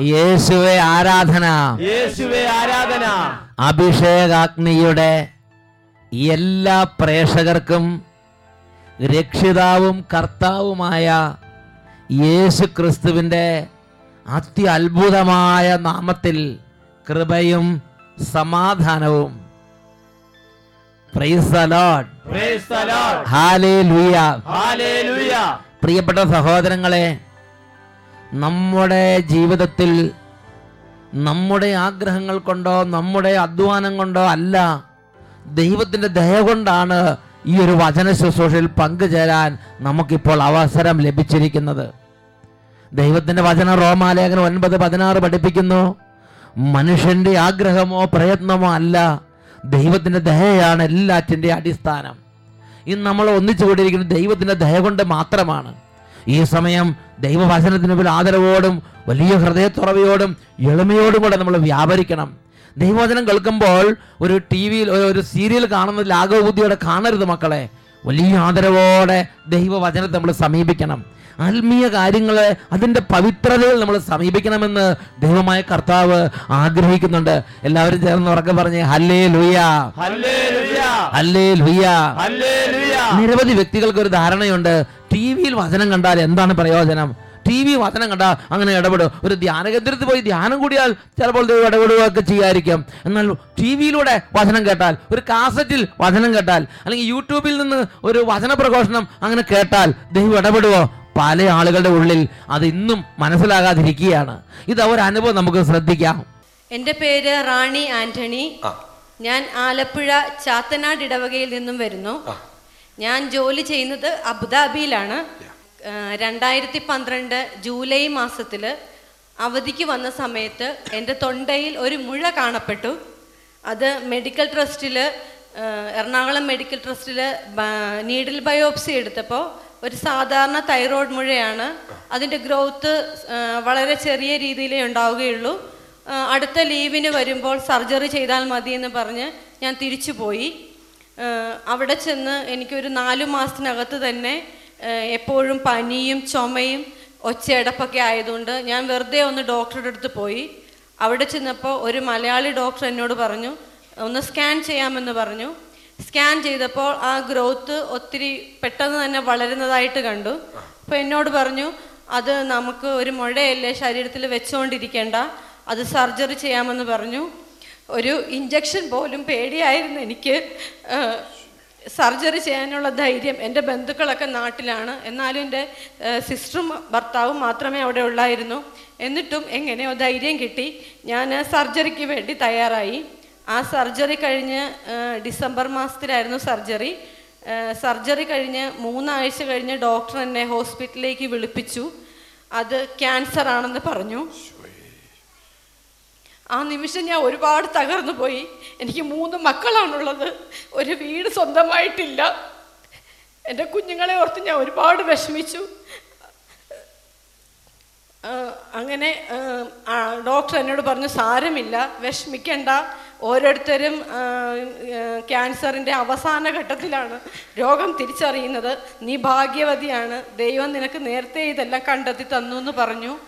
യേശുവെ ആരാധന. യേശുവേ ആരാധന. അഭിഷേകാഗ്നിയുടെ എല്ലാ പ്രേക്ഷകർക്കും രക്ഷിതാവും കർത്താവുമായ യേശു ക്രിസ്തുവിന്റെ അത്യത്ഭുതമായ നാമത്തിൽ കൃപയും സമാധാനവും. പ്രിയപ്പെട്ട സഹോദരങ്ങളെ നമ്മുടെ ജീവിതത്തിൽ നമ്മുടെ ആഗ്രഹങ്ങൾ കൊണ്ടോ നമ്മുടെ അധ്വാനം കൊണ്ടോ അല്ല ദൈവത്തിന്റെ ദയ കൊണ്ടാണ് ഈ ഒരു വചന ശുശ്രൂഷയിൽ പങ്കുചേരാൻ നമുക്കിപ്പോൾ അവസരം ലഭിച്ചിരിക്കുന്നത്. ദൈവത്തിന്റെ വചന റോമാലേഖനം ഒൻപത് പതിനാറ് പഠിപ്പിക്കുന്നു മനുഷ്യന്റെ ആഗ്രഹമോ പ്രയത്നമോ അല്ല ദൈവത്തിന്റെ ദയയാണ് എല്ലാറ്റിന്റെ അടിസ്ഥാനം. ഇന്ന് നമ്മൾ ഒന്നിച്ചു കൂടിയിരിക്കുന്നത് ദൈവത്തിന്റെ ദയ കൊണ്ട് മാത്രമാണ്. ഈ സമയം ദൈവവചനത്തിന് മുമ്പിൽ ആദരവോടും വലിയ ഹൃദയത്തുറവയോടും എളിമയോടും കൂടെ നമ്മൾ വ്യാപരിക്കണം. ദൈവവചനം കേൾക്കുമ്പോൾ ഒരു ടി വിയിൽ ഒരു സീരിയൽ കാണുന്ന ലാഘവബുദ്ധിയോടെ കാണരുത് മക്കളെ. വലിയ ആദരവോടെ ദൈവവചനത്തെ നമ്മൾ സമീപിക്കണം. ആത്മീയ കാര്യങ്ങളെ അതിന്റെ പവിത്രതയിൽ നമ്മൾ സമീപിക്കണമെന്ന് ദൈവമായ കർത്താവ് ആഗ്രഹിക്കുന്നുണ്ട്. എല്ലാവരും ചേർന്ന് ഉറക്കെ പറഞ്ഞ് ഹല്ലേ ലുയ ഹല്ലേ ലുയ നിരവധി വ്യക്തികൾക്ക് ഒരു ധാരണയുണ്ട്. ടി വിയിൽ വചനം കണ്ടാൽ എന്താണ് പ്രയോജനം? ടി വി വചനം കണ്ടാൽ അങ്ങനെ ഇടപെടും. ഒരു ധ്യാന കേന്ദ്രത്തിൽ പോയി ധ്യാനം കൂടിയാൽ ചിലപ്പോൾ ദൈവം ഇടപെടുകയൊക്കെ ചെയ്യായിരിക്കും. എന്നാൽ ടി വിയിലൂടെ വചനം കേട്ടാൽ ഒരു കാസറ്റിൽ വചനം കേട്ടാൽ അല്ലെങ്കിൽ യൂട്യൂബിൽ നിന്ന് ഒരു വചന പ്രഘോഷണം അങ്ങനെ കേട്ടാൽ ദൈവം ഇടപെടുവോ? പല ആളുകളുടെ ഉള്ളിൽ അത് ഇന്നും മനസ്സിലാകാതിരിക്കുകയാണ്. ഇത് ഒരു അനുഭവം നമുക്ക് ശ്രദ്ധിക്കാം. എന്റെ പേര് റാണി ആന്റണി. ഞാൻ ആലപ്പുഴ ചാത്തനാട് ഇടവകയിൽ നിന്നും വരുന്നു. ഞാൻ ജോലി ചെയ്യുന്നത് അബുദാബിയിലാണ്. രണ്ടായിരത്തി പന്ത്രണ്ട് ജൂലൈ മാസത്തിൽ അവധിക്ക് വന്ന സമയത്ത് എന്റെ തൊണ്ടയിൽ ഒരു മുഴ കാണപ്പെട്ടു. അത് മെഡിക്കൽ ട്രസ്റ്റിൽ എറണാകുളം മെഡിക്കൽ ട്രസ്റ്റിൽ നീഡിൽ ബയോപ്സി എടുത്തപ്പോൾ ഒരു സാധാരണ തൈറോയ്ഡ് മുഴയാണ്. അതിന്റെ ഗ്രോത്ത് വളരെ ചെറിയ രീതിയിലേ ഉണ്ടാവുകയുള്ളൂ. അടുത്ത ലീവിന് വരുമ്പോൾ സർജറി ചെയ്താൽ മതി എന്ന് പറഞ്ഞ് ഞാൻ തിരിച്ചു പോയി അവിടെ ചെന്ന് എനിക്കൊരു നാലു മാസത്തിനകത്ത് തന്നെ എപ്പോഴും പനിയും ചുമയും ഒച്ചയടപ്പൊക്കെ ആയതുകൊണ്ട് ഞാൻ വെറുതെ ഒന്ന് ഡോക്ടറുടെ അടുത്ത് പോയി. അവിടെ ചെന്നപ്പോൾ ഒരു മലയാളി ഡോക്ടർ എന്നോട് പറഞ്ഞു ഒന്ന് സ്കാൻ ചെയ്യാമെന്ന് പറഞ്ഞു. സ്കാൻ ചെയ്തപ്പോൾ ആ ഗ്രോത്ത് ഒത്തിരി പെട്ടെന്ന് തന്നെ വളരുന്നതായിട്ട് കണ്ടു. അപ്പോൾ എന്നോട് പറഞ്ഞു അത് നമുക്ക് ഒരു മുഴയല്ലേ ശരീരത്തിൽ വെച്ചുകൊണ്ടിരിക്കേണ്ട അത് സർജറി ചെയ്യാമെന്ന് പറഞ്ഞു. ഒരു ഇഞ്ചക്ഷൻ പോലും പേടിയായിരുന്നു എനിക്ക്. സർജറി ചെയ്യാനുള്ള ധൈര്യം എന്റെ ബന്ധുക്കളൊക്കെ നാട്ടിലാണ്. എന്നാലും എന്റെ സിസ്റ്ററും ഭർത്താവും മാത്രമേ അവിടെ ഉള്ളായിരുന്നു. എന്നിട്ടും എങ്ങനെയോ ധൈര്യം കിട്ടി. ഞാൻ സർജറിക്ക് വേണ്ടി തയ്യാറായി. ആ സർജറി കഴിഞ്ഞ് ഡിസംബർ മാസത്തിലായിരുന്നു സർജറി. സർജറി കഴിഞ്ഞ് മൂന്നാഴ്ച കഴിഞ്ഞ് ഡോക്ടർ എന്നെ ഹോസ്പിറ്റലിലേക്ക് വിളിപ്പിച്ചു. അത് ക്യാൻസർ ആണെന്ന് പറഞ്ഞു. ആ നിമിഷം ഞാൻ ഒരുപാട് തകർന്നു പോയി. എനിക്ക് മൂന്ന് മക്കളാണുള്ളത്. ഒരു വീട് സ്വന്തമായിട്ടില്ല. എന്റെ കുഞ്ഞുങ്ങളെ ഓർത്ത് ഞാൻ ഒരുപാട് വിഷമിച്ചു. അങ്ങനെ ഡോക്ടർ എന്നോട് പറഞ്ഞു സാരമില്ല വിഷമിക്കണ്ട. ഓരോരുത്തരും ക്യാൻസറിന്റെ അവസാന ഘട്ടത്തിലാണ് രോഗം തിരിച്ചറിയുന്നത്. നീ ഭാഗ്യവതിയാണ്. ദൈവം നിനക്ക് നേരത്തെ ഇതെല്ലാം കണ്ടെത്തി തന്നു എന്ന് പറഞ്ഞു.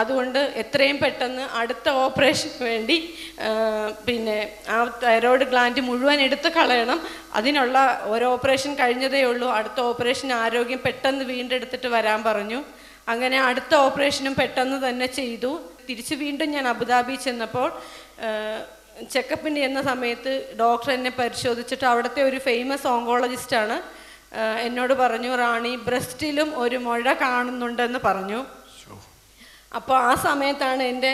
അതുകൊണ്ട് എത്രയും പെട്ടെന്ന് അടുത്ത ഓപ്പറേഷന് വേണ്ടി പിന്നെ ആ തൈറോയ്ഡ് ഗ്ലാൻഡ് മുഴുവൻ എടുത്ത് കളയണം. അതിനുള്ള ഒരു ഓപ്പറേഷൻ കഴിഞ്ഞതേ ഉള്ളൂ. അടുത്ത ഓപ്പറേഷൻ ആരോഗ്യം പെട്ടെന്ന് വീണ്ടെടുത്തിട്ട് വരാൻ പറഞ്ഞു. അങ്ങനെ അടുത്ത ഓപ്പറേഷനും പെട്ടെന്ന് തന്നെ ചെയ്തു. തിരിച്ച് വീണ്ടും ഞാൻ അബുദാബി ചെന്നപ്പോൾ ചെക്കപ്പിന് ചെന്ന സമയത്ത് ഡോക്ടർ എന്നെ പരിശോധിച്ചിട്ട് അവിടുത്തെ ഒരു ഫേമസ് ഓങ്കോളജിസ്റ്റാണ് എന്നോട് പറഞ്ഞു റാണി ബ്രസ്റ്റിലും ഒരു മുഴ കാണുന്നുണ്ടെന്ന് പറഞ്ഞു. അപ്പോൾ ആ സമയത്താണ് എന്റെ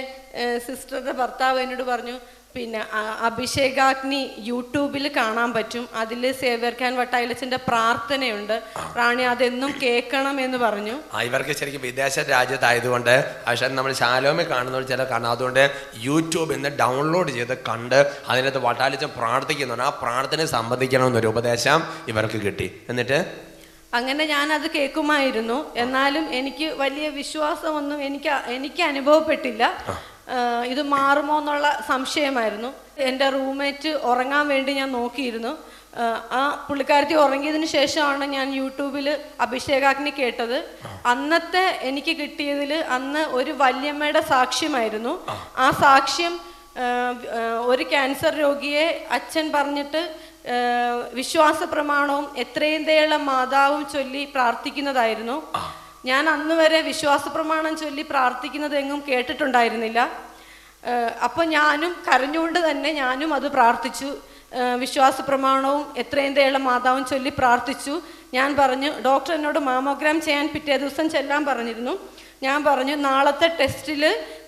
സിസ്റ്ററുടെ ഭർത്താവ് എന്നോട് പറഞ്ഞു പിന്നെ അഭിഷേകാഗ്നി യൂട്യൂബിൽ കാണാൻ പറ്റും. അതിൽ സേവ്യർ ഖാൻ വട്ടായിലച്ചന്റെ പ്രാർത്ഥനയുണ്ട്. റാണി അതെന്നും കേൾക്കണം എന്ന് പറഞ്ഞു. ഇവർക്ക് ശരിക്കും വിദേശ രാജ്യത്തായതുകൊണ്ട് പക്ഷേ നമ്മൾ ശാലോമി കാണുന്നവർ ചില കാണാം അതുകൊണ്ട് യൂട്യൂബിൽ നിന്ന് ഡൗൺലോഡ് ചെയ്ത് കണ്ട് അതിനകത്ത് വട്ടാലിച്ചൻ പ്രാർത്ഥിക്കുന്നുണ്ട്. ആ പ്രാർത്ഥന സംബന്ധിക്കണമെന്നൊരു ഉപദേശം ഇവർക്ക് കിട്ടി. എന്നിട്ട്? അങ്ങനെ ഞാൻ അത് കേൾക്കുമായിരുന്നു. എന്നാലും എനിക്ക് വലിയ വിശ്വാസമൊന്നും എനിക്ക് എനിക്ക് അനുഭവപ്പെട്ടില്ല. ഇത് മാറുമോ എന്നുള്ള സംശയമായിരുന്നു. എന്റെ റൂംമേറ്റ് ഉറങ്ങാൻ വേണ്ടി ഞാൻ നോക്കിയിരുന്നു. ആ, പുള്ളിക്കാരത്തി ഉറങ്ങിയതിന് ശേഷമാണ് ഞാൻ യൂട്യൂബിൽ അഭിഷേകാഗ്നി കേട്ടത്. അന്നത്തെ എനിക്ക് കിട്ടിയതിൽ അന്ന് ഒരു വല്യമ്മയുടെ സാക്ഷ്യമായിരുന്നു. ആ. സാക്ഷ്യം ഒരു ക്യാൻസർ രോഗിയെ അച്ഛൻ പറഞ്ഞിട്ട് വിശ്വാസ പ്രമാണവും എത്രയും ദയുള്ള മാതാവും ചൊല്ലി പ്രാർത്ഥിക്കുന്നതായിരുന്നു. ഞാൻ അന്ന് വരെ വിശ്വാസ പ്രമാണം ചൊല്ലി പ്രാർത്ഥിക്കുന്നത് എങ്ങും കേട്ടിട്ടുണ്ടായിരുന്നില്ല. അപ്പോൾ ഞാനും കരഞ്ഞുകൊണ്ട് തന്നെ ഞാനും അത് പ്രാർത്ഥിച്ചു. വിശ്വാസ പ്രമാണവും എത്രയും തേള മാതാവും ചൊല്ലി പ്രാർത്ഥിച്ചു. ഞാൻ പറഞ്ഞു ഡോക്ടർ എന്നോട് മാമോഗ്രാം ചെയ്യാൻ പിറ്റേ ദിവസം ചെല്ലാൻ പറഞ്ഞിരുന്നു. ഞാൻ പറഞ്ഞു നാളത്തെ ടെസ്റ്റിൽ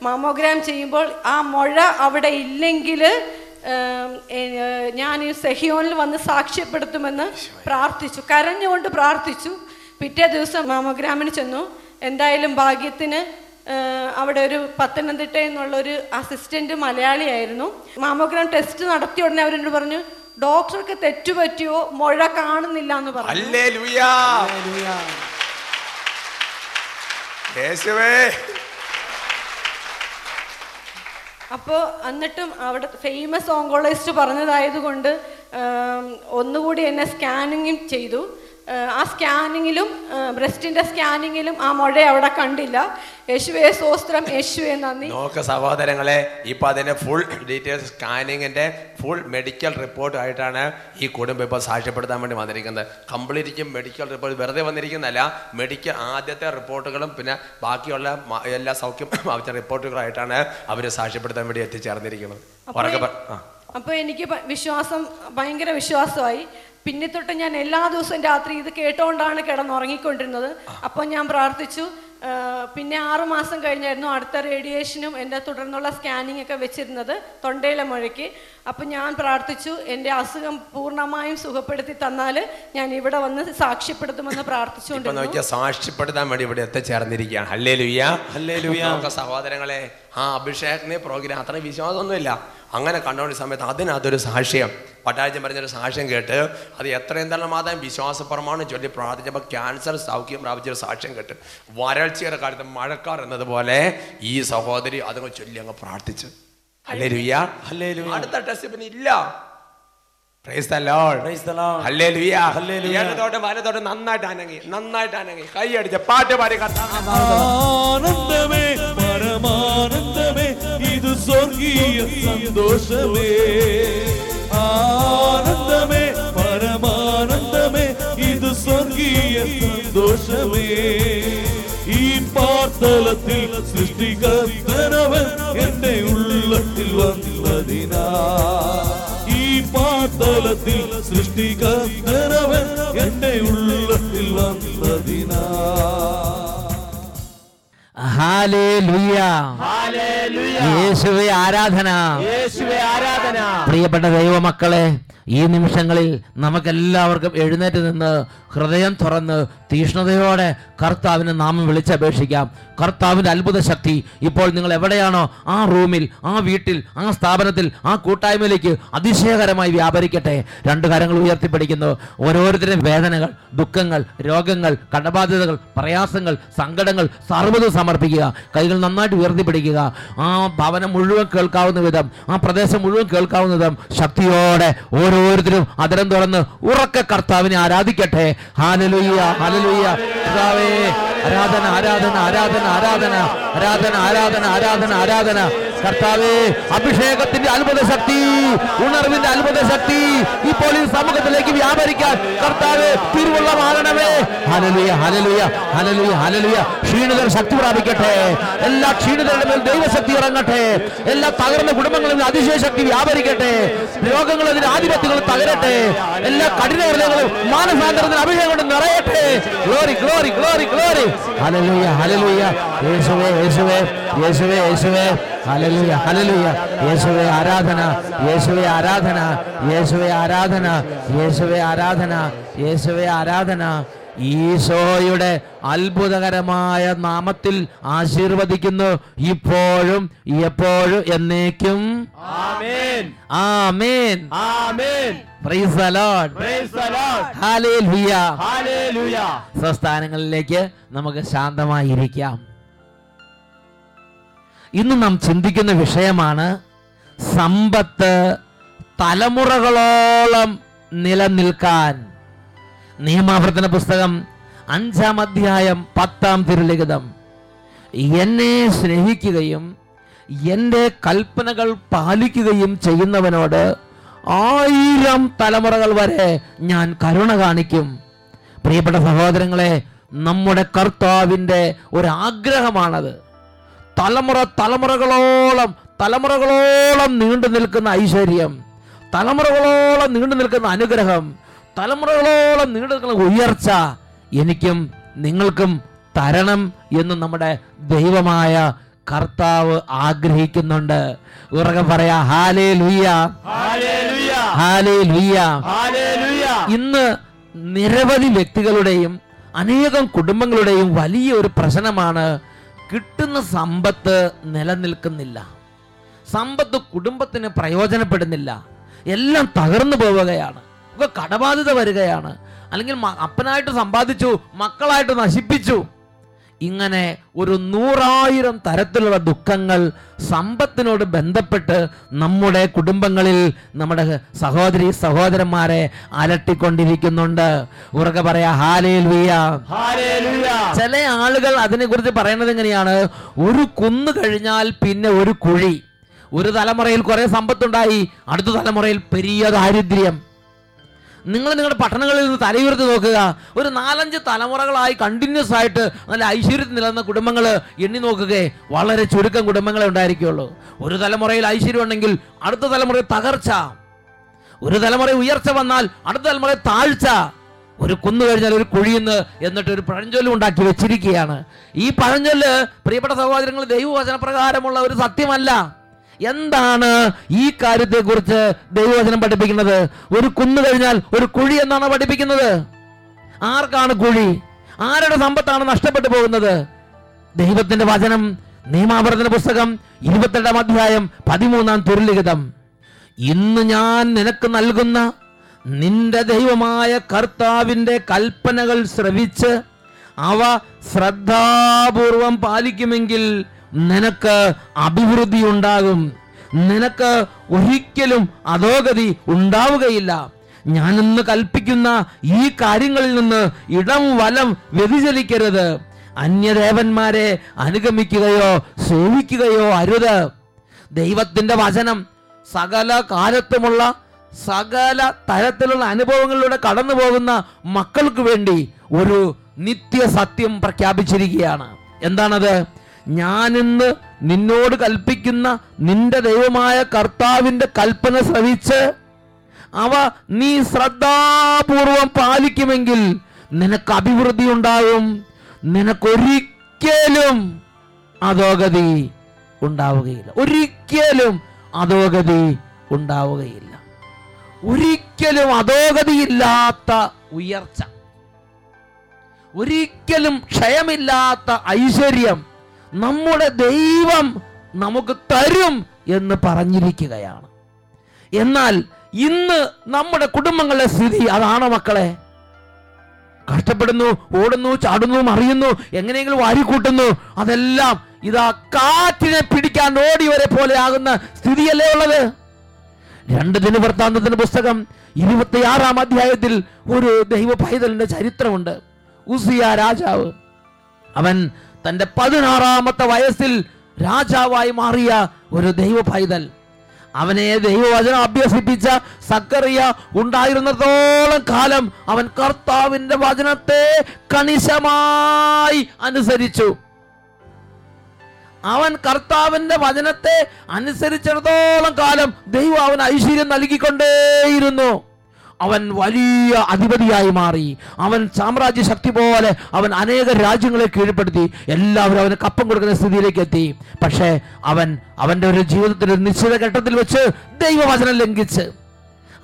മാമോഗ്രാം ചെയ്യുമ്പോൾ ആ മുഴ അവിടെ ഇല്ലെങ്കിൽ ഞാൻ സെഹിയോനിൽ വന്ന് സാക്ഷ്യപ്പെടുത്തുമെന്ന് പ്രാർത്ഥിച്ചു. കരഞ്ഞുകൊണ്ട് പ്രാർത്ഥിച്ചു. പിറ്റേ ദിവസം മാമോഗ്രാമിന് ചെന്നു. എന്തായാലും ഭാഗ്യത്തിന് അവിടെ ഒരു പത്തനംതിട്ട എന്നുള്ള ഒരു അസിസ്റ്റന്റ് മലയാളിയായിരുന്നു. മാമോഗ്രാം ടെസ്റ്റ് നടത്തിയ ഉടനെ അവരെന്നോട് പറഞ്ഞു ഡോക്ടർക്ക് തെറ്റുപറ്റിയോ മുഴ കാണുന്നില്ല എന്ന് പറഞ്ഞു. അപ്പോൾ എന്നിട്ടും അവിടെ ഫേമസ് ഓങ്കോളജിസ്റ്റ് പറഞ്ഞതായതുകൊണ്ട് കൊണ്ട് ഒന്നുകൂടി എന്നെ സ്കാനിങ്ങും ചെയ്തു. ആ, സ്കാനിങ്ങിലും ബ്രസ്റ്റിന്റെ സ്കാനിങ്ങിലും ആ മുഴ അവിടെ കണ്ടില്ല. യേശുവേ സോസ്ത്രം യേശുവേ നന്ദി. നോക്ക സഹോദരങ്ങളെ ഇപ്പൊ അതിന്റെ ഫുൾ ഡീറ്റെയിൽസ് സ്കാനിങ്ങിന്റെ ഫുൾ മെഡിക്കൽ റിപ്പോർട്ട് ആയിട്ടാണ് ഈ കുടുംബം ഇപ്പൊ സാക്ഷ്യപ്പെടുത്താൻ വേണ്ടി വന്നിരിക്കുന്നത്. കംപ്ലീറ്റ് മെഡിക്കൽ റിപ്പോർട്ട് വെറുതെ വന്നിരിക്കുന്നതല്ല മെഡിക്കൽ ആദ്യത്തെ റിപ്പോർട്ടുകളും പിന്നെ ബാക്കിയുള്ള എല്ലാ സൗഖ്യം അവരുടെ റിപ്പോർട്ടുകളായിട്ടാണ് അവർ സാക്ഷ്യപ്പെടുത്താൻ വേണ്ടി എത്തിച്ചേർന്നിരിക്കുന്നത്. അപ്പൊ എനിക്ക് വിശ്വാസം ഭയങ്കര വിശ്വാസമായി. പിന്നെ തൊട്ട് ഞാൻ എല്ലാ ദിവസവും രാത്രി ഇത് കേട്ടോണ്ടാണ് കിടന്നുറങ്ങിക്കൊണ്ടിരുന്നത്. അപ്പോൾ ഞാൻ പ്രാർത്ഥിച്ചു. പിന്നെ ആറുമാസം കഴിഞ്ഞായിരുന്നു അടുത്ത റേഡിയേഷനും എന്റെ തുടർന്നുള്ള സ്കാനിങ് ഒക്കെ വെച്ചിരുന്നത് തൊണ്ടയിലെ മുഴയ്ക്ക്. അപ്പം ഞാൻ പ്രാർത്ഥിച്ചു. എന്റെ അസുഖം പൂർണമായും സുഖപ്പെടുത്തി തന്നാൽ ഞാൻ ഇവിടെ വന്ന് സാക്ഷ്യപ്പെടുത്തുമെന്ന് പ്രാർത്ഥിച്ചുകൊണ്ട് സാക്ഷ്യപ്പെടുത്താൻ വേണ്ടി ഇവിടെ എത്തിച്ചേർന്നിരിക്കുകയാണ് ഹല്ലേ ലുയ്യ ഹല്ലേലൂയ. നോക്ക സഹോദരങ്ങളെ ആ അഭിഷേകത്തിന് പ്രോഗ്രാം അത്ര വിശ്വാസമൊന്നുമില്ല. അങ്ങനെ കണ്ടുകൊണ്ട സമയത്ത് അതിനകത്തൊരു സാക്ഷ്യം. പട്ടാഴ്ച പറഞ്ഞൊരു സാക്ഷ്യം കേട്ട് അത് എത്രയും തന്നെ മാത്രം വിശ്വാസപരമാണ് ചൊല്ലി പ്രാർത്ഥിച്ചപ്പോൾ ക്യാൻസർ സൗഖ്യം പ്രാപിച്ചൊരു സാക്ഷ്യം കേട്ട്. വരൾച്ചയുടെ കാലത്ത് മഴക്കാർ എന്നതുപോലെ ഈ സഹോദരി അതങ്ങ് ചൊല്ലി അങ്ങ് പ്രാർത്ഥിച്ചു. അല്ലേ ഹല്ലേലൂയ. അടുത്ത ടെസ്റ്റ് പിന്നെ ഇല്ല. വലത്തോട്ടും നന്നായിട്ട് അനങ്ങി നന്നായിട്ട് അനങ്ങി. കൈയടിച്ച് പാട്ട് പാടി പരമാനന്ദമേ ഇത് സ്വർഗീയ സന്തോഷമേ. ആനന്ദമേ പരമാനന്ദമേ ഇത് സ്വർഗീയ സന്തോഷമേ. ഈ പാർത്തലത്തിൽ സൃഷ്ടികർത്തനവൻ എന്റെ ഉള്ളത്തിൽ വന്നതിനാ. ഈ പാർത്തലത്തിൽ സൃഷ്ടികർത്തനവൻ എന്റെ ഉള്ളത്തിൽ വന്നതിനാ. ഹാലേ. യേശുവേ ആരാധന. യേശുവേ ആരാധന. പ്രിയപ്പെട്ട ദൈവമക്കളെ ഈ നിമിഷങ്ങളിൽ നമുക്കെല്ലാവർക്കും എഴുന്നേറ്റ് നിന്ന് ഹൃദയം തുറന്ന് തീഷ്ണതയോടെ കർത്താവിനെ നാമം വിളിച്ചപേക്ഷിക്കാം. കർത്താവിന്റെ അത്ഭുത ശക്തി ഇപ്പോൾ നിങ്ങൾ എവിടെയാണോ? ആ റൂമിൽ ആ വീട്ടിൽ ആ സ്ഥാപനത്തിൽ ആ കൂട്ടായ്മയിലേക്ക് അതിശയകരമായി വ്യാപരിക്കട്ടെ. രണ്ട് കാര്യങ്ങൾ ഉയർത്തിപ്പിടിക്കുന്നു. ഓരോരുത്തരുടെയും വേദനകൾ ദുഃഖങ്ങൾ രോഗങ്ങൾ കടബാധ്യതകൾ പ്രയാസങ്ങൾ സങ്കടങ്ങൾ സർവതും സമർപ്പിക്കുക. കൈകൾ നന്നായിട്ട് ഉയർത്തിപ്പിടിക്കുക. ആ ഭവനം മുഴുവൻ കേൾക്കാവുന്ന വിധം ആ പ്രദേശം മുഴുവൻ കേൾക്കാവുന്ന വിധം ശക്തിയോടെ ഓരോരുത്തരും അതരം തുറന്ന് ഉറക്ക കർത്താവിനെ ആരാധിക്കട്ടെ. ഹാലലുയ്യ ഹാലലുയ്യ ആരാധന ആരാധന ആരാധന ആരാധന ആരാധന ആരാധന ആരാധന ആരാധന. കർത്താവേ അഭിഷേകത്തിന്റെ അത്ഭുത ശക്തി ഉണർവിന്റെ അത്ഭുത ശക്തി ഇപ്പോൾ ഈ സമൂഹത്തിലേക്ക് വ്യാപരിക്കാൻ കർത്താവേ തിരുവള്ളമാകണമേ ഹലലുയ ഹലലുയ ഹലലുയ ഹലലുയ ക്ഷീണിതർ ശക്തി പ്രാപിക്കട്ടെ. എല്ലാ ക്ഷീണിതരുടെ മേൽ ദൈവശക്തി ഇറങ്ങട്ടെ. എല്ലാ തകർന്ന കുടുംബങ്ങളിൽ അതിശയ ശക്തി വ്യാപരിക്കട്ടെ. രോഗങ്ങൾ ആധിപത്യങ്ങൾ തകരട്ടെ. എല്ലാ കഠിന ഹൃദയങ്ങളും മാനസാന്തരത്തിന് അഭിഷേകം കൊണ്ട് നിറയട്ടെ. Glory glory glory glory hallelujah hallelujah യേശുവേ യേശുവേ യേശുവേ യേശുവേ. ഹലലുയ ഹലലുയ യേശുവേ ആരാധന യേശുവേ ആരാധന യേശുവേ ആരാധന യേശുവേ ആരാധന യേശുവേ ആരാധന. ഈശോയുടെ അത്ഭുതകരമായ നാമത്തിൽ ആശീർവദിക്കുന്നു. ഇപ്പോഴും എപ്പോഴും എന്നേക്കും. ആമേൻ. ആമേൻ. ആമേൻ. പ്രൈസ് ദ ഇന്ന് നാം ചിന്തിക്കുന്ന വിഷയമാണ് സമ്പത്ത് തലമുറകളോളം നിലനിൽക്കാൻ. നിയമാവർത്തന പുസ്തകം അഞ്ചാം അധ്യായം പത്താം തിരുലിഖിതം. എന്നെ സ്നേഹിക്കുകയും എന്റെ കൽപ്പനകൾ പാലിക്കുകയും ചെയ്യുന്നവനോട് ആയിരം തലമുറകൾ വരെ ഞാൻ കരുണ കാണിക്കും. പ്രിയപ്പെട്ട സഹോദരങ്ങളെ നമ്മുടെ കർത്താവിന്റെ ഒരു ആഗ്രഹമാണത് തലമുറ തലമുറകളോളം തലമുറകളോളം നീണ്ടു നിൽക്കുന്ന ഐശ്വര്യം തലമുറകളോളം നീണ്ടു നിൽക്കുന്ന അനുഗ്രഹം തലമുറകളോളം നീണ്ടു നിൽക്കുന്ന ഉയർച്ച എനിക്കും നിങ്ങൾക്കും തരണം എന്ന് നമ്മുടെ ദൈവമായ കർത്താവ് ആഗ്രഹിക്കുന്നുണ്ട്. ഉറക്കെ പറയാ ഹാലേ ലുയ്യ ഹാലേ ലുയ്യ ഇന്ന് നിരവധി വ്യക്തികളുടെയും അനേകം കുടുംബങ്ങളുടെയും വലിയ ഒരു പ്രശ്നമാണ് കിട്ടുന്ന സമ്പത്ത് നിലനിൽക്കുന്നില്ല. സമ്പത്ത് കുടുംബത്തിന് പ്രയോജനപ്പെടുന്നില്ല. എല്ലാം തകർന്നു പോവുകയാണ്. ഒക്കെ കടബാധ്യത വരികയാണ്. അല്ലെങ്കിൽ അപ്പനായിട്ട് സമ്പാദിച്ചു മക്കളായിട്ട് നശിപ്പിച്ചു. ഇങ്ങനെ ഒരു നൂറായിരം തരത്തിലുള്ള ദുഃഖങ്ങൾ സമ്പത്തിനോട് ബന്ധപ്പെട്ട് നമ്മുടെ കുടുംബങ്ങളിൽ നമ്മുടെ സഹോദരി സഹോദരന്മാരെ അലട്ടിക്കൊണ്ടിരിക്കുന്നുണ്ട്. ഉറക്കെ പറയാ ഹാലേൽ ഹല്ലേലൂയ ചില ആളുകൾ അതിനെക്കുറിച്ച് പറയുന്നത് എങ്ങനെയാണ്? ഒരു കുന്ന് കഴിഞ്ഞാൽ പിന്നെ ഒരു കുഴി. ഒരു തലമുറയിൽ കുറെ സമ്പത്തുണ്ടായി അടുത്ത തലമുറയിൽ പെരിയ ദാരിദ്ര്യം. നിങ്ങൾ നിങ്ങളുടെ പട്ടണങ്ങളിൽ നിന്ന് തലയുയർത്തി നോക്കുക. ഒരു നാലഞ്ച് തലമുറകളായി കണ്ടിന്യൂസ് ആയിട്ട് നല്ല ഐശ്വര്യത്തിൽ നിലനിന്ന കുടുംബങ്ങൾ എണ്ണി നോക്കുകയെ. വളരെ ചുരുക്കം കുടുംബങ്ങളെ ഉണ്ടായിരിക്കുള്ളൂ. ഒരു തലമുറയിൽ ഐശ്വര്യം ഉണ്ടെങ്കിൽ അടുത്ത തലമുറയിൽ തകർച്ച. ഒരു തലമുറ ഉയർച്ച വന്നാൽ അടുത്ത തലമുറ താഴ്ച ഒരു കുന്നു കഴിഞ്ഞാൽ ഒരു കുഴിയുന്ന് എന്നിട്ട് ഒരു പഴഞ്ചൊല്ല് ഉണ്ടാക്കി വെച്ചിരിക്കുകയാണ്. ഈ പഴഞ്ചൊല്ല് പ്രിയപ്പെട്ട സഹോദരങ്ങൾ ദൈവവചന പ്രകാരമുള്ള ഒരു സത്യമല്ല. എന്താണ് ഈ കാര്യത്തെക്കുറിച്ച് ദൈവവചനം പഠിപ്പിക്കുന്നത്? ഒരു കുന്നു കഴിഞ്ഞാൽ ഒരു കുഴി എന്നാണ് പഠിപ്പിക്കുന്നത്? ആർക്കാണ് കുഴി? ആരുടെ സമ്പത്താണ് നഷ്ടപ്പെട്ടു പോകുന്നത്? ദൈവത്തിന്റെ വചനം നിയമാവർത്തന പുസ്തകം ഇരുപത്തെട്ടാം അധ്യായം പതിമൂന്നാം തുരുലിഖിതം. ഇന്ന് ഞാൻ നിനക്ക് നൽകുന്ന നിന്റെ ദൈവമായ കർത്താവിന്റെ കൽപ്പനകൾ ശ്രവിച്ച് അവ ശ്രദ്ധാപൂർവം പാലിക്കുമെങ്കിൽ നിനക്ക് അഭിവൃദ്ധി ഉണ്ടാകും. നിനക്ക് ഒരിക്കലും അധോഗതി ഉണ്ടാവുകയില്ല. ഞാൻ ഇന്ന് കൽപ്പിക്കുന്ന ഈ കാര്യങ്ങളിൽ നിന്ന് ഇടം വലം വ്യതിചലിക്കരുത്. അന്യദേവന്മാരെ അനുഗമിക്കുകയോ സേവിക്കുകയോ അരുത്. ദൈവത്തിന്റെ വചനം സകല കാലത്തുമുള്ള സകല തരത്തിലുള്ള അനുഭവങ്ങളിലൂടെ കടന്നു പോകുന്ന മക്കൾക്ക് വേണ്ടി ഒരു നിത്യസത്യം പ്രഖ്യാപിച്ചിരിക്കുകയാണ്. എന്താണത്? ഞാനിന്ന് നിന്നോട് കൽപ്പിക്കുന്ന നിന്റെ ദൈവമായ കർത്താവിന്റെ കൽപ്പന ശ്രവിച്ച് അവ നീ ശ്രദ്ധാപൂർവം പാലിക്കുമെങ്കിൽ നിനക്ക് അഭിവൃദ്ധി ഉണ്ടാകും. നിനക്കൊരിക്കലും അധോഗതി ഉണ്ടാവുകയില്ല. ഒരിക്കലും അധോഗതി ഉണ്ടാവുകയില്ല. ഒരിക്കലും അധോഗതിയില്ലാത്ത ഉയർച്ച. ഒരിക്കലും ക്ഷയമില്ലാത്ത ഐശ്വര്യം നമ്മുടെ ദൈവം നമുക്ക് തരും എന്ന് പറഞ്ഞിരിക്കുകയാണ്. എന്നാൽ ഇന്ന് നമ്മുടെ കുടുംബങ്ങളുടെ സ്ഥിതി അതാണ് മക്കളെ? കഷ്ടപ്പെടുന്നു ഓടുന്നു ചാടുന്നു മറിയുന്നു എങ്ങനെയെങ്കിലും വാരിക്കൂട്ടുന്നു അതെല്ലാം ഇതാ കാറ്റിനെ പിടിക്കാൻ ഓടിവരെ പോലെ ആകുന്ന സ്ഥിതിയല്ലേ ഉള്ളത്? രണ്ട് ദിനവൃത്താന്തത്തിന്റെ പുസ്തകം ഇരുപത്തിയാറാം അധ്യായത്തിൽ ഒരു ദൈവ പൈതലിന്റെ ചരിത്രമുണ്ട്. ഉസിയ രാജാവ്. അവൻ തന്റെ പതിനാറാമത്തെ വയസ്സിൽ രാജാവായി മാറിയ ഒരു ദൈവ പൈതൽ അവനെ ദൈവവചനം അഭ്യസിപ്പിച്ച സക്കറിയ ഉണ്ടായിരുന്നതോളം കാലം അവൻ കർത്താവിന്റെ വചനത്തെ കണിശമായി അനുസരിച്ചു. അവൻ കർത്താവിന്റെ വചനത്തെ അനുസരിച്ചിടത്തോളം കാലം ദൈവം അവൻ ഐശ്വര്യം നൽകിക്കൊണ്ടേയിരുന്നു. അവൻ വലിയ അധിപതിയായി മാറി. അവൻ സാമ്രാജ്യ ശക്തി പോലെ അവൻ അനേക രാജ്യങ്ങളെ കീഴ്പ്പെടുത്തി. എല്ലാവരും അവന് കപ്പം കൊടുക്കുന്ന സ്ഥിതിയിലേക്ക് എത്തി. പക്ഷേ അവൻ അവന്റെ ഒരു ജീവിതത്തിൽ ഒരു നിശ്ചിത ഘട്ടത്തിൽ വെച്ച് ദൈവവചനം ലംഘിച്ച്.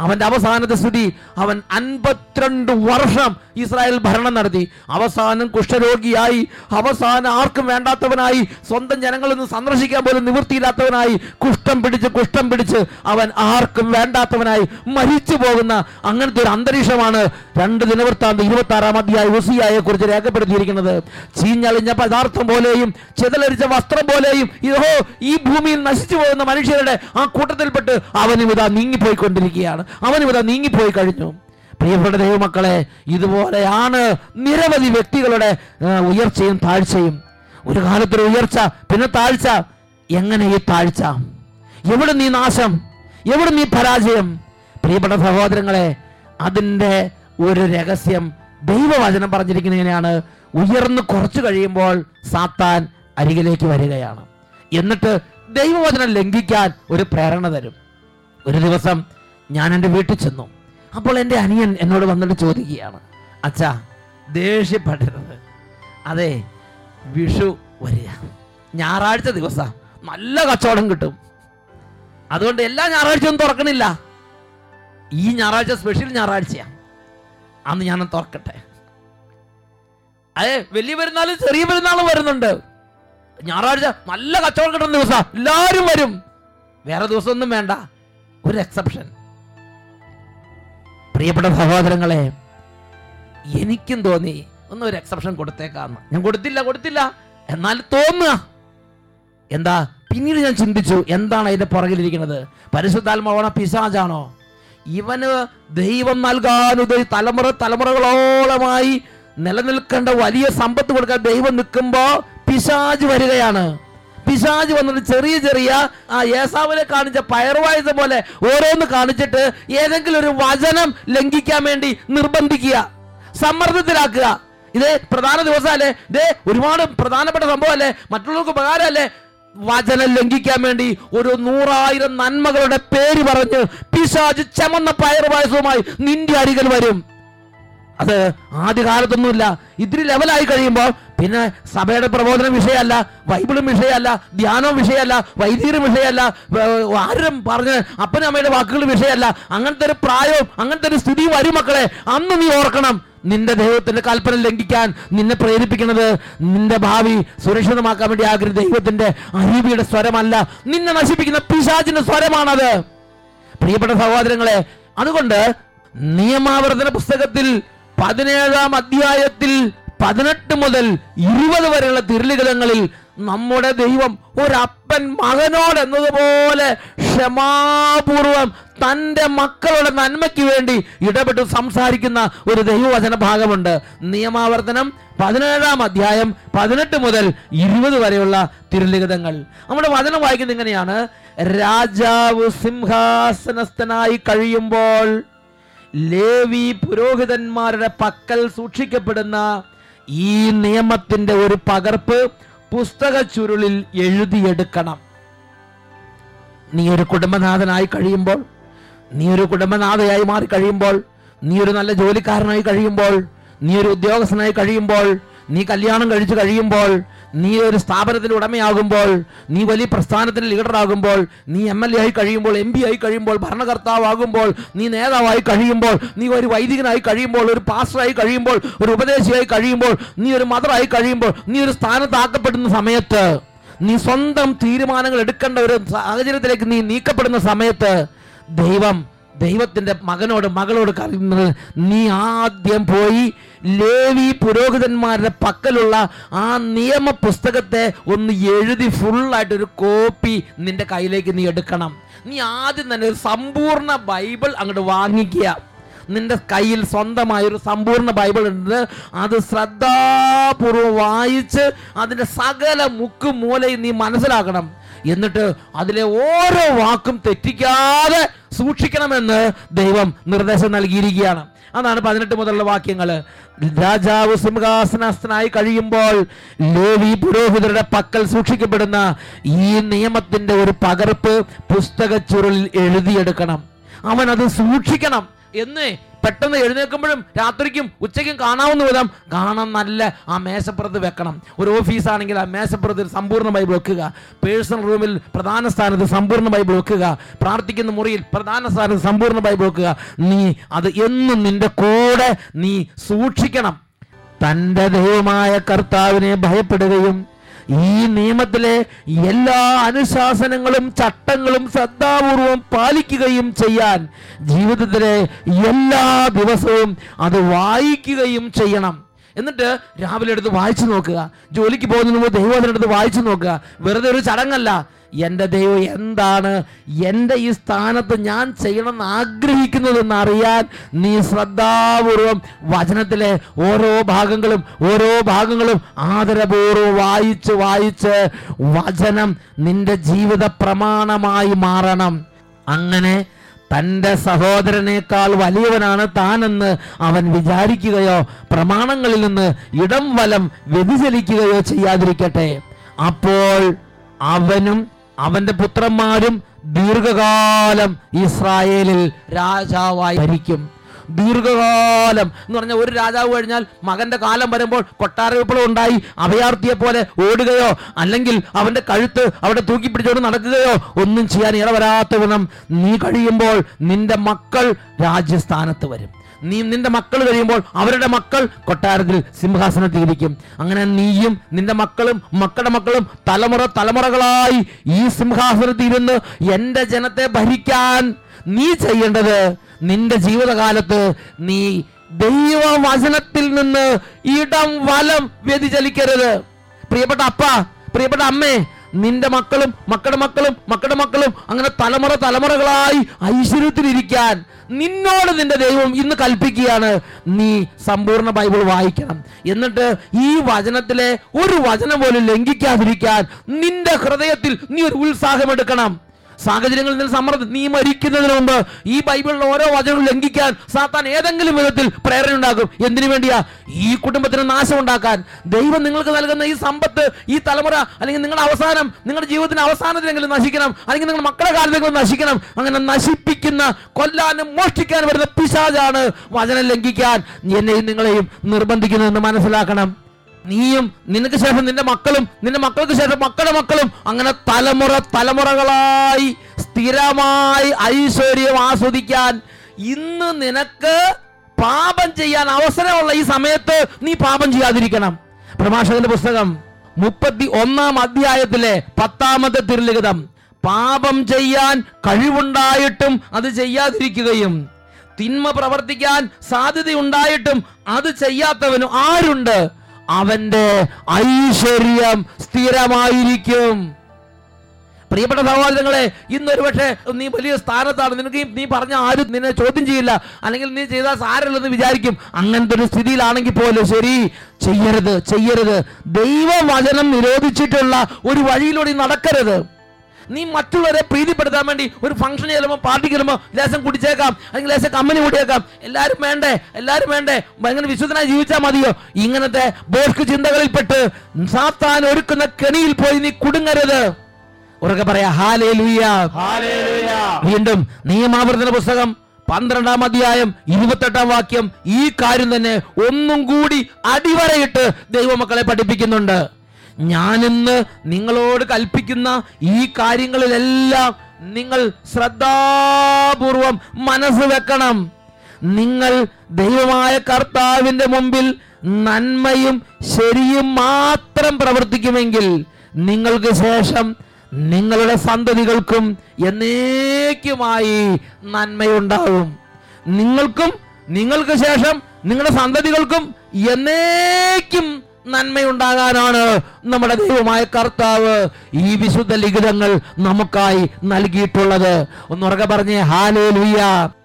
അവന്റെ അവസാനത്തെ സ്ഥിതി അവൻ അൻപത്തിരണ്ട് വർഷം ഇസ്രായേൽ ഭരണം നടത്തി. അവസാനം കുഷ്ഠരോഗിയായി അവസാനം ആർക്കും വേണ്ടാത്തവനായി സ്വന്തം ജനങ്ങളിൽ നിന്ന് സന്ദർശിക്കാൻ പോലും നിവൃത്തിയില്ലാത്തവനായി കുഷ്ഠം പിടിച്ച് കുഷ്ഠം പിടിച്ച് അവൻ ആർക്കും വേണ്ടാത്തവനായി മരിച്ചു പോകുന്ന അങ്ങനത്തെ ഒരു അന്തരീക്ഷമാണ് രണ്ട് ദിനവൃത്താന്ത ഇരുപത്തി ആറാം അധ്യായ ഉസിയായെ കുറിച്ച് രേഖപ്പെടുത്തിയിരിക്കുന്നത്. ചീഞ്ഞളിഞ്ഞ പദാർത്ഥം പോലെയും ചിതലരിച്ച വസ്ത്രം പോലെയും ഇതോ ഈ ഭൂമിയിൽ നശിച്ചു പോകുന്ന മനുഷ്യരുടെ ആ കൂട്ടത്തിൽപ്പെട്ട് അവനും ഇതാ നീങ്ങിപ്പോയിക്കൊണ്ടിരിക്കുകയാണ്. പോവുകയാണ് അവൻ ഇവിടെ നീങ്ങിപ്പോയി കഴിഞ്ഞു. പ്രിയപ്പെട്ട ദൈവമക്കളെ ഇതുപോലെയാണ് നിരവധി വ്യക്തികളുടെ ഉയർച്ചയും താഴ്ചയും. ഒരു കാലത്തൊരു ഉയർച്ച പിന്നെ താഴ്ച. എങ്ങനെ ഈ താഴ്ച? എവിടെ നീ നാശം? എവിടെ നീ പരാജയം? പ്രിയപ്പെട്ട സഹോദരങ്ങളെ അതിന്റെ ഒരു രഹസ്യം ദൈവവചനം പറഞ്ഞിരിക്കുന്ന എങ്ങനെയാണ് ഉയർന്ന് കുറച്ചു കഴിയുമ്പോൾ സാത്താൻ അരികിലേക്ക് വരികയാണ്. എന്നിട്ട് ദൈവവചനം ലംഘിക്കാൻ ഒരു പ്രേരണ തരും. ഒരു ദിവസം ഞാൻ എന്റെ വീട്ടിൽ ചെന്നു. അപ്പോൾ എന്റെ അനിയൻ എന്നോട് വന്നിട്ട് ചോദിക്കുകയാണ് അച്ഛാ ദേഷ്യപ്പെടരുത്. അതെ വിഷു വരിക. ഞായറാഴ്ച ദിവസം നല്ല കച്ചവടം കിട്ടും. അതുകൊണ്ട് എല്ലാ ഞായറാഴ്ചയും തുറക്കണില്ല. ഈ ഞായറാഴ്ച സ്പെഷ്യൽ ഞായറാഴ്ചയാണ് അന്ന് ഞാൻ തുറക്കട്ടെ. അതെ വലിയ പെരുന്നാളും ചെറിയ പെരുന്നാളും വരുന്നുണ്ട്. ഞായറാഴ്ച നല്ല കച്ചവടം കിട്ടുന്ന ദിവസം എല്ലാവരും വരും. വേറെ ദിവസമൊന്നും വേണ്ട. ഒരു എക്സെപ്ഷൻ പ്രിയപ്പെട്ട സഹോദരങ്ങളെ എനിക്കും തോന്നി ഒന്ന് ഒരു എക്സെപ്ഷൻ കൊടുത്തേക്കാന്ന്. ഞാൻ കൊടുത്തില്ല കൊടുത്തില്ല. എന്നാൽ തോന്നുക. എന്താ? പിന്നീട് ഞാൻ ചിന്തിച്ചു എന്താണ് അതിന്റെ പുറകിലിരിക്കുന്നത്? പരിശുദ്ധാത്മാവാണോ പിശാചാണോ? ഇവന് ദൈവം നൽകാനുത് തലമുറ തലമുറകളോളമായി നിലനിൽക്കേണ്ട വലിയ സമ്പത്ത് കൊടുക്കാൻ ദൈവം നിൽക്കുമ്പോ പിശാജ് വരികയാണ്. പിശാജ് വന്നിട്ട് ചെറിയ ചെറിയ ആ ഏസാവിനെ കാണിച്ച പയർവായുധ പോലെ ഓരോന്ന് കാണിച്ചിട്ട് ഏതെങ്കിലും ഒരു വചനം ലംഘിക്കാൻ വേണ്ടി നിർബന്ധിക്കുക സമ്മർദ്ദത്തിലാക്കുക. ഇത് പ്രധാന ദിവസമല്ലേ? ഇതേ ഒരുപാട് പ്രധാനപ്പെട്ട സംഭവം സംഭവമല്ലേ? മറ്റുള്ളവർക്ക് ഉപകാരമല്ലേ? വചനം ലംഘിക്കാൻ വേണ്ടി ഒരു നൂറായിരം നന്മകളുടെ പേര് പറഞ്ഞ് പിശാജ് ചമന്ന പയർവായസവുമായി നിന്റെ അരികിൽ വരും. അത് ആദ്യകാലത്തൊന്നുമില്ല. ഇത്തിരി ലെവലായി കഴിയുമ്പോൾ പിന്നെ സഭയുടെ പ്രബോധനം വിഷയമല്ല ബൈബിളും വിഷയമല്ല ധ്യാനവും വിഷയമല്ല വൈദ്യരും വിഷയമല്ല ആരും പറഞ്ഞ് അപ്പനും അമ്മയുടെ വാക്കുകൾ വിഷയമല്ല. അങ്ങനത്തെ ഒരു പ്രായവും അങ്ങനത്തെ ഒരു സ്ഥിതി വരും മക്കളെ. അന്ന് നീ ഓർക്കണം നിന്റെ ദൈവത്തിന്റെ കൽപ്പന ലംഘിക്കാൻ നിന്നെ പ്രേരിപ്പിക്കുന്നത് നിന്റെ ഭാവി സുരക്ഷിതമാക്കാൻ വേണ്ടി ആഗ്രഹം ദൈവത്തിന്റെ അരീബിയുടെ സ്വരമല്ല. നിന്നെ നശിപ്പിക്കുന്ന പിശാചിന്റെ സ്വരമാണത്. പ്രിയപ്പെട്ട സഹോദരങ്ങളെ അതുകൊണ്ട് നിയമാവർത്തന പുസ്തകത്തിൽ പതിനേഴാം അധ്യായത്തിൽ പതിനെട്ട് മുതൽ ഇരുപത് വരെയുള്ള തിരുലിഖിതങ്ങളിൽ നമ്മുടെ ദൈവം ഒരപ്പൻ മകനോട് എന്നതുപോലെ ക്ഷമാപൂർവം തന്റെ മക്കളുടെ നന്മയ്ക്ക് വേണ്ടി ഇടപെട്ട് സംസാരിക്കുന്ന ഒരു ദൈവവചന ഭാഗമുണ്ട്. നിയമാവർത്തനം പതിനേഴാം അധ്യായം പതിനെട്ട് മുതൽ ഇരുപത് വരെയുള്ള തിരുലിഖിതങ്ങൾ നമ്മുടെ വചനം വായിക്കുന്നത് ഇങ്ങനെയാണ് രാജാവ് സിംഹാസനസ്ഥനായി കഴിയുമ്പോൾ ലേവി പുരോഹിതന്മാരുടെ പക്കൽ സൂക്ഷിക്കപ്പെടുന്ന ഈ നിയമത്തിന്റെ ഒരു പകർപ്പ് പുസ്തക ചുരുളിൽ എഴുതിയെടുക്കണം. നീ ഒരു കുടുംബനാഥനായി കഴിയുമ്പോൾ നീ ഒരു കുടുംബനാഥയായി മാറി കഴിയുമ്പോൾ നീ ഒരു നല്ല ജോലിക്കാരനായി കഴിയുമ്പോൾ നീ ഒരു ഉദ്യോഗസ്ഥനായി കഴിയുമ്പോൾ നീ കല്യാണം കഴിച്ചു കഴിയുമ്പോൾ നീ ഒരു സ്ഥാപനത്തിന്റെ ഉടമയാകുമ്പോൾ നീ വലിയ പ്രസ്ഥാനത്തിന്റെ ലീഡറാകുമ്പോൾ നീ എം എൽ എ ആയി കഴിയുമ്പോൾ എം പി ആയി കഴിയുമ്പോൾ ഭരണകർത്താവാകുമ്പോൾ നീ നേതാവായി കഴിയുമ്പോൾ നീ ഒരു വൈദികനായി കഴിയുമ്പോൾ ഒരു പാസ്റ്ററായി കഴിയുമ്പോൾ ഒരു ഉപദേശിയായി കഴിയുമ്പോൾ നീ ഒരു മദറായി കഴിയുമ്പോൾ നീ ഒരു സ്ഥാനത്താക്കപ്പെടുന്ന സമയത്ത് നീ സ്വന്തം തീരുമാനങ്ങൾ എടുക്കേണ്ട ഒരു സാഹചര്യത്തിലേക്ക് നീ നീക്കപ്പെടുന്ന സമയത്ത് ദൈവം ദൈവത്തിന്റെ മകനോട് മകളോട് പറയുന്നത് നീ ആദ്യം പോയി ലേവി പുരോഹിതന്മാരുടെ പക്കലുള്ള ആ നിയമ പുസ്തകത്തെ ഒന്ന് എഴുതി ഫുള്ളായിട്ട് ഒരു കോപ്പി നിന്റെ കയ്യിലേക്ക് നീ എടുക്കണം. നീ ആദ്യം തന്നെ ഒരു സമ്പൂർണ ബൈബിൾ അങ്ങോട്ട് വാങ്ങിക്കുക. നിന്റെ കയ്യിൽ സ്വന്തമായ ഒരു സമ്പൂർണ ബൈബിൾ ഉണ്ട്. അത് ശ്രദ്ധാപൂർവം വായിച്ച് അതിന്റെ സകല മുക്കും മൂലയും നീ മനസ്സിലാക്കണം. എന്നിട്ട് അതിലെ ഓരോ വാക്കും തെറ്റിക്കാതെ സൂക്ഷിക്കണമെന്ന് ദൈവം നിർദ്ദേശം നൽകിയിരിക്കുകയാണ്. അതാണ് പതിനെട്ട് മുതലുള്ള വാക്യങ്ങൾ. രാജാവ് സിംഹാസനസ്ഥനായി കഴിയുമ്പോൾ ലേവി പുരോഹിതരുടെ പക്കൽ സൂക്ഷിക്കപ്പെടുന്ന ഈ നിയമത്തിന്റെ ഒരു പകർപ്പ് പുസ്തക ചുരുളിൽ എഴുതിയെടുക്കണം. അവൻ അത് സൂക്ഷിക്കണം. എന്ന് പെട്ടെന്ന് എഴുന്നേൽക്കുമ്പോഴും രാത്രിക്കും ഉച്ചയ്ക്കും കാണാവുന്ന വിധം കാണാൻ നല്ല ആ മേശപ്പുറത്ത് വെക്കണം. ഒരു ഓഫീസാണെങ്കിൽ ആ മേശപ്പുറത്ത് സമ്പൂർണ ബൈബിൾ വെക്കുക. പേഴ്സണൽ റൂമിൽ പ്രധാന സ്ഥാനത്ത് സമ്പൂർണ ബൈബിൾ വെക്കുക. പ്രാർത്ഥിക്കുന്ന മുറിയിൽ പ്രധാന സ്ഥാനത്ത് സമ്പൂർണ ബൈബിൾ വെക്കുക. നീ അത് എന്നും നിന്റെ കൂടെ നീ സൂക്ഷിക്കണം. തന്റെ ദൈവമായ കർത്താവിനെ ഭയപ്പെടുകയും ഈ നിയമത്തിലെ എല്ലാ അനുശാസനങ്ങളും ചട്ടങ്ങളും ശ്രദ്ധാപൂർവം പാലിക്കുകയും ചെയ്യാൻ ജീവിതത്തിലെ എല്ലാ ദിവസവും അത് വായിക്കുകയും ചെയ്യണം. എന്നിട്ട് രാവിലെ എടുത്ത് വായിച്ചു നോക്കുക. ജോലിക്ക് പോകുന്നതിന് മുമ്പ് ദൈവവചനം എടുത്ത് വായിച്ചു നോക്കുക. വെറുതെ ഒരു ചടങ്ങല്ല. എന്റെ ദൈവം എന്താണ്? എന്റെ ഈ സ്ഥാനത്ത് ഞാൻ ചെയ്യണമെന്ന് ആഗ്രഹിക്കുന്നതെന്ന് അറിയാൻ നീ ശ്രദ്ധാപൂർവം വചനത്തിലെ ഓരോ ഭാഗങ്ങളും ഓരോ ഭാഗങ്ങളും ആദരപൂർവം വായിച്ച് വായിച്ച് വചനം നിന്റെ ജീവിത പ്രമാണമായി മാറണം. അങ്ങനെ തന്റെ സഹോദരനേക്കാൾ വലിയവനാണ് താനെന്ന് അവൻ വിചാരിക്കുകയോ പ്രമാണങ്ങളിൽ നിന്ന് ഇടം വലം വ്യതിചലിക്കുകയോ ചെയ്യാതിരിക്കട്ടെ. അപ്പോൾ അവനും അവന്റെ പുത്രന്മാരും ദീർഘകാലം ഇസ്രായേലിൽ രാജാവായി ഭരിക്കും. ദീർഘകാലം എന്ന് പറഞ്ഞാൽ ഒരു രാജാവ് കഴിഞ്ഞാൽ മകന്റെ കാലം വരുമ്പോൾ കൊട്ടാര വിപ്ലവം ഉണ്ടായി. അഭയാർത്ഥിയെ പോലെ ഓടുകയോ അല്ലെങ്കിൽ അവന്റെ കഴുത്ത് അവിടെ തൂക്കി പിടിച്ചുകൊണ്ട് നടക്കുകയോ ഒന്നും ചെയ്യാൻ ഇടവരാത്ത വിധം നീ കഴിയുമ്പോൾ നിന്റെ മക്കൾ രാജ്യസ്ഥാനത്ത് വരും. നീ നിന്റെ മക്കൾ കഴിയുമ്പോൾ അവരുടെ മക്കൾ കൊട്ടാരത്തിൽ സിംഹാസനത്തിൽ ഇരിക്കും. അങ്ങനെ നീയും നിന്റെ മക്കളും മക്കളുടെ മക്കളും തലമുറ തലമുറകളായി ഈ സിംഹാസനത്തിൽ ഇരുന്ന് എന്റെ ജനത്തെ ഭരിക്കാൻ നീ ചെയ്യേണ്ടത് നിന്റെ ജീവിതകാലത്ത് നീ ദൈവവചനത്തിൽ നിന്ന് ഇടം വലം വ്യതിചലിക്കരുത്. പ്രിയപ്പെട്ട അപ്പ പ്രിയപ്പെട്ട അമ്മേ നിന്റെ മക്കളും മക്കളുടെ മക്കളും മക്കളുടെ മക്കളും അങ്ങനെ തലമുറ തലമുറകളായി ഐശ്വര്യത്തിലിരിക്കാൻ നിന്നോട് നിന്റെ ദൈവം ഇന്ന് കൽപ്പിക്കുകയാണ്. നീ സമ്പൂർണ ബൈബിൾ വായിക്കണം. എന്നിട്ട് ഈ വചനത്തിലെ ഒരു വചനം പോലും ലംഘിക്കാതിരിക്കാൻ നിന്റെ ഹൃദയത്തിൽ നീ ഒരു ഉത്സാഹം എടുക്കണം. സാഹചര്യങ്ങളിൽ നിന്ന് സമ്മർദ്ദം. നീ മരിക്കുന്നതിന് മുമ്പ് ഈ ബൈബിളിലെ ഓരോ വചനവും ലംഘിക്കാൻ സാത്താൻ ഏതെങ്കിലും വിധത്തിൽ പ്രേരണ ഉണ്ടാക്കും എന്തിനു വേണ്ടിയാ? ഈ കുടുംബത്തിന് നാശം ഉണ്ടാക്കാൻ ദൈവം നിങ്ങൾക്ക് നൽകുന്ന ഈ സമ്പത്ത് ഈ തലമുറ അല്ലെങ്കിൽ നിങ്ങളുടെ അവസാനം നിങ്ങളുടെ ജീവിതത്തിന്റെ അവസാനത്തിലെങ്കിലും നശിക്കണം. അല്ലെങ്കിൽ നിങ്ങളുടെ മക്കളുടെ കാലത്തെങ്കിലും നശിക്കണം. അങ്ങനെ നശിപ്പിക്കുന്ന കൊല്ലാനും മോഷ്ടിക്കാൻ വരുന്ന പിശാജാണ് വചനം ലംഘിക്കാൻ. എന്നെയും നിങ്ങളെയും നിർബന്ധിക്കുന്നതെന്ന് മനസ്സിലാക്കണം. നീയും നിനക്ക് ശേഷം നിന്റെ മക്കളും നിന്റെ മക്കൾക്ക് ശേഷം മക്കളുടെ മക്കളും അങ്ങനെ തലമുറ തലമുറകളായി സ്ഥിരമായി ഐശ്വര്യം ആസ്വദിക്കാൻ ഇന്ന് നിനക്ക് പാപം ചെയ്യാൻ അവസരമുള്ള ഈ സമയത്ത് നീ പാപം ചെയ്യാതിരിക്കണം. പ്രഭാഷകന്റെ പുസ്തകം മുപ്പത്തി ഒന്നാം അധ്യായത്തിലെ പത്താമത്തെ തിരുലിഖിതം. പാപം ചെയ്യാൻ കഴിവുണ്ടായിട്ടും അത് ചെയ്യാതിരിക്കുകയും തിന്മ പ്രവർത്തിക്കാൻ സാധ്യതയുണ്ടായിട്ടും അത് ചെയ്യാത്തവനും ആരുണ്ട്? അവന്റെ ഐശ്വര്യം സ്ഥിരമായിരിക്കും. പ്രിയപ്പെട്ട സഹോദരങ്ങളെ ഇന്നൊരു പക്ഷേ നീ വലിയ സ്ഥാനത്താണ്. നിനക്ക് നീ പറഞ്ഞ ആരും നിന്നെ ചോദ്യം ചെയ്യില്ല. അല്ലെങ്കിൽ നീ ചെയ്താൽ സാരമില്ലെന്ന് വിചാരിക്കും. അങ്ങനത്തെ ഒരു സ്ഥിതിയിലാണെങ്കിൽ പോലും ശരി ചെയ്യരുത് ചെയ്യരുത്. ദൈവവചനം നിരോധിച്ചിട്ടുള്ള ഒരു വഴിയിലൂടെ നടക്കരുത്. നീ മറ്റുള്ളവരെ പ്രീതിപ്പെടുത്താൻ വേണ്ടി ഒരു ഫംഗ്ഷൻ ചെല്ലുമ്പോൾ പാർട്ടിക്ക് ചെല്ലുമ്പോൾ ലേശം കുടിച്ചേക്കാം. അല്ലെങ്കിൽ ലേശം കമ്പനി കൂടിയേക്കാം. എല്ലാവരും വേണ്ടേ? എല്ലാവരും വേണ്ടേ? ഭയങ്കര വിശുദ്ധനായി ജീവിച്ചാൽ മതിയോ? ഇങ്ങനത്തെ ബോസ്ക് ചിന്തകളിൽപ്പെട്ട് സാത്താൻ ഒരുക്കുന്ന കെണിയിൽ പോയി നീ കുടുങ്ങരുത്. ഉറക്കെ പറയാ ഹാലേ ഹല്ലേലൂയ വീണ്ടും നിയമാവർത്തന പുസ്തകം പന്ത്രണ്ടാം അധ്യായം ഇരുപത്തെട്ടാം വാക്യം ഈ കാര്യം തന്നെ ഒന്നും കൂടി അടിവരയിട്ട് ദൈവമക്കളെ പഠിപ്പിക്കുന്നുണ്ട്. ഞാനിന്ന് നിങ്ങളോട് കൽപ്പിക്കുന്ന ഈ കാര്യങ്ങളിലെല്ലാം നിങ്ങൾ ശ്രദ്ധാപൂർവം മനസ്സ് വെക്കണം. നിങ്ങൾ ദൈവമായ കർത്താവിന്റെ മുമ്പിൽ നന്മയും ശരിയും മാത്രം പ്രവർത്തിക്കുമെങ്കിൽ നിങ്ങൾക്ക് ശേഷം നിങ്ങളുടെ സന്തതികൾക്കും എന്നേക്കുമായി നന്മയുണ്ടാകും. നിങ്ങൾക്കും നിങ്ങൾക്ക് ശേഷം നിങ്ങളുടെ സന്തതികൾക്കും എന്നേക്കും നന്മയുണ്ടാകാനാണ് നമ്മുടെ ദൈവമായ കർത്താവ് ഈ വിശുദ്ധ ലിഖിതങ്ങൾ നമുക്കായി നൽകിയിട്ടുള്ളത്. ഒന്നുറക്കെ പറഞ്ഞേ ഹാലേ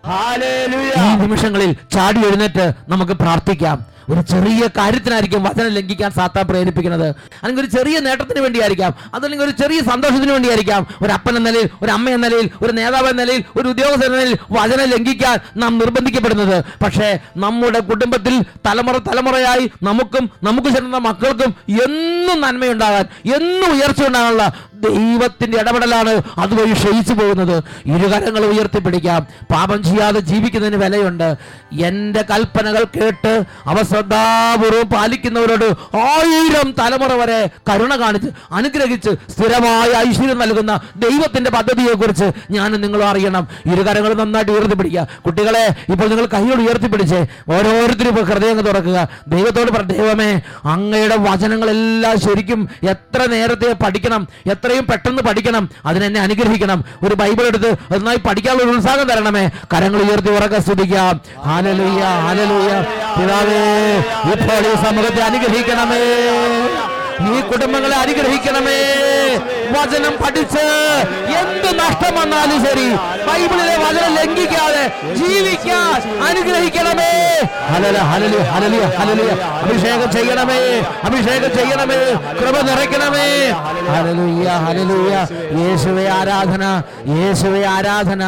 ഹല്ലേലൂയ ഈ നിമിഷങ്ങളിൽ ചാടി എഴുന്നേറ്റ് നമുക്ക് പ്രാർത്ഥിക്കാം. ഒരു ചെറിയ കാര്യത്തിനായിരിക്കും വചനം ലംഘിക്കാൻ സാത്താൻ പ്രേരിപ്പിക്കുന്നത്. അല്ലെങ്കിൽ ഒരു ചെറിയ നേട്ടത്തിന് വേണ്ടിയായിരിക്കാം. അതല്ലെങ്കിൽ ഒരു ചെറിയ സന്തോഷത്തിന് വേണ്ടിയായിരിക്കാം. ഒരു അപ്പൻ എന്ന നിലയിൽ ഒരു അമ്മ എന്ന നിലയിൽ ഒരു നേതാവ് എന്ന നിലയിൽ ഒരു ഉദ്യോഗസ്ഥൻ എന്ന നിലയിൽ വചനം ലംഘിക്കാൻ നാം നിർബന്ധിക്കപ്പെടുന്നത്. പക്ഷേ നമ്മുടെ കുടുംബത്തിൽ തലമുറ തലമുറയായി നമുക്കും നമുക്ക് ചേർന്ന മക്കൾക്കും എന്നും നന്മയുണ്ടാകാൻ എന്നും ഉയർച്ച ഉണ്ടാകാനുള്ള ദൈവത്തിന്റെ ഇടപെടലാണ് അതുവഴി ക്ഷയിച്ചു പോകുന്നത്. ഇരുകരങ്ങൾ ഉയർത്തിപ്പിടിക്കാം. പാപം ചെയ്യാതെ ജീവിക്കുന്നതിന് വിലയുണ്ട്. എന്റെ കൽപ്പനകൾ കേട്ട് അവ ശ്രദ്ധാപൂർവം പാലിക്കുന്നവരോട് ആയിരം തലമുറ വരെ കരുണ കാണിച്ച് അനുഗ്രഹിച്ച് സ്ഥിരമായ ഐശ്വര്യം നൽകുന്ന ദൈവത്തിന്റെ പദ്ധതിയെക്കുറിച്ച് ഞാൻ നിങ്ങൾ അറിയണം. ഇരുകരങ്ങൾ നന്നായിട്ട് ഉയർത്തിപ്പിടിക്കുക. കുട്ടികളെ ഇപ്പോൾ നിങ്ങൾ കൈയോട് ഉയർത്തിപ്പിടിച്ച് ഓരോരുത്തരും ഇപ്പോൾ ഹൃദയം തുറക്കുക. ദൈവത്തോട് ദൈവമേ അങ്ങയുടെ വചനങ്ങളെല്ലാം ശരിക്കും എത്ര നേരത്തെ പഠിക്കണം എത്രയും പെട്ടെന്ന് പഠിക്കണം അതിനെന്നെ അനുഗ്രഹിക്കണം. ഒരു ബൈബിൾ എടുത്ത് നന്നായി പഠിക്കാനുള്ള ഒരു ഉത്സാഹം തരണമേ. കരങ്ങൾ ഉയർത്തി ഉറക്കെ സ്തുതിക്കാം. ആലലുയ്യ ആലലുയ്യ പിതാവേ ഇപ്പോൾ ഈ സമൂഹത്തെ അനുഗ്രഹിക്കണമേ. ഈ കുടുംബങ്ങളെ അനുഗ്രഹിക്കണമേ. വചനം പഠിച്ച് എന്ത് നഷ്ടം വന്നാലും ശരി ബൈബിളിലെ വചനം ലംഘിക്കാതെ ജീവിക്കാൻ അനുഗ്രഹിക്കണമേ. ഹലല ഹലലി ഹലലി ഹലലി അഭിഷേകം ചെയ്യണമേ അഭിഷേകം ചെയ്യണമേ കൃപ നിറയ്ക്കണമേ. ഹലലുയ്യ ഹലലുയ്യ യേശുവെ ആരാധന യേശുവെ ആരാധന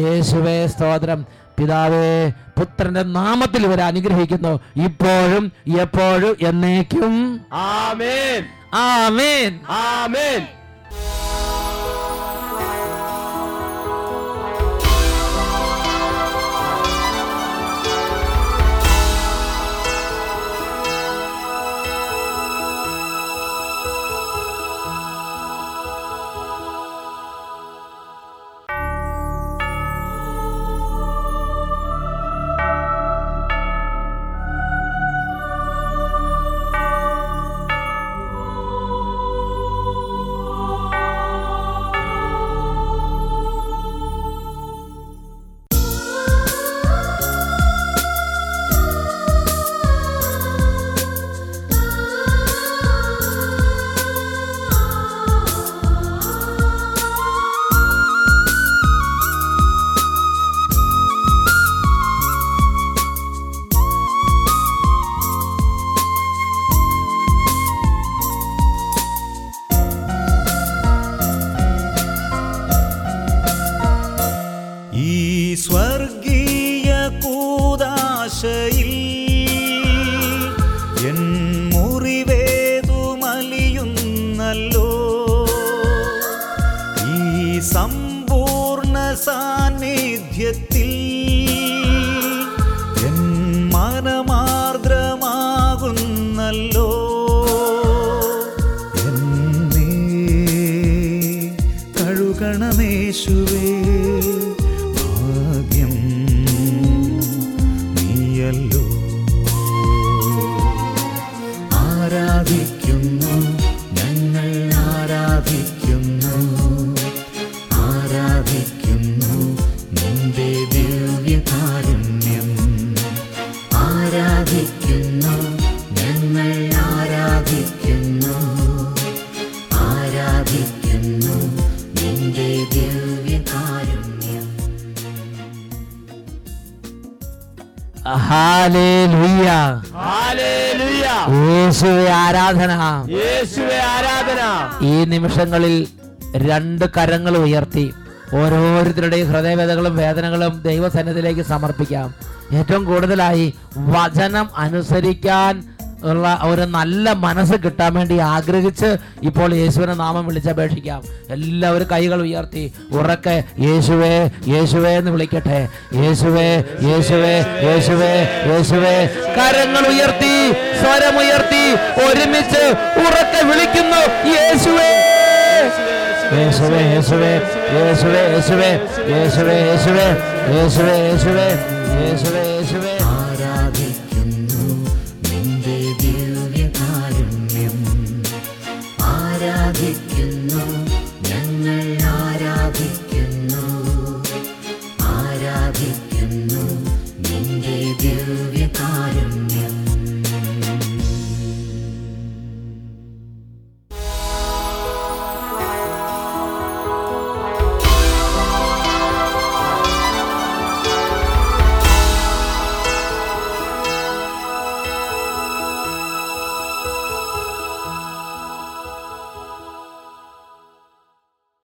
യേശുവെ സ്തോത്രം. പിതാവേ പുത്രന്റെ നാമത്തിൽ ഇവരെ അനുഗ്രഹിക്കുന്നു. ഇപ്പോഴും എപ്പോഴും എന്നേക്കും. ആമേൻ. ആമേൻ. ആമേൻ. ഈ നിമിഷങ്ങളിൽ രണ്ട് കരങ്ങൾ ഉയർത്തി ഓരോരുത്തരുടെയും ഹൃദയവേദകളും വേദനകളും ദൈവസന്നിധിയിലേക്ക് സമർപ്പിക്കാം. ഏറ്റവും കൂടുതലായി വചനം അനുസരിക്കാൻ ഉള്ള ഒരു നല്ല മനസ്സ് കിട്ടാൻ വേണ്ടി ആഗ്രഹിച്ച് ഇപ്പോൾ യേശുവിനെ നാമം വിളിച്ചപേക്ഷിക്കാം എല്ലാവരും കൈകൾ ഉയർത്തി ഉറക്കെ യേശുവേ യേശുവേ എന്ന് വിളിക്കട്ടെ യേശുവേ യേശുവേ യേശുവേ യേശുവേ കരങ്ങൾ ഉയർത്തി സ്വരമുയർത്തി ഒരുമിച്ച് ഉറക്കെ വിളിക്കുന്നു യേശുവേ യേശുവേ യേശുവേ യേശുവേ യേശുവേ യേശുവേ യേശുവേ യേശുവേ യേശുവേ യേശുവേ യേശുവേ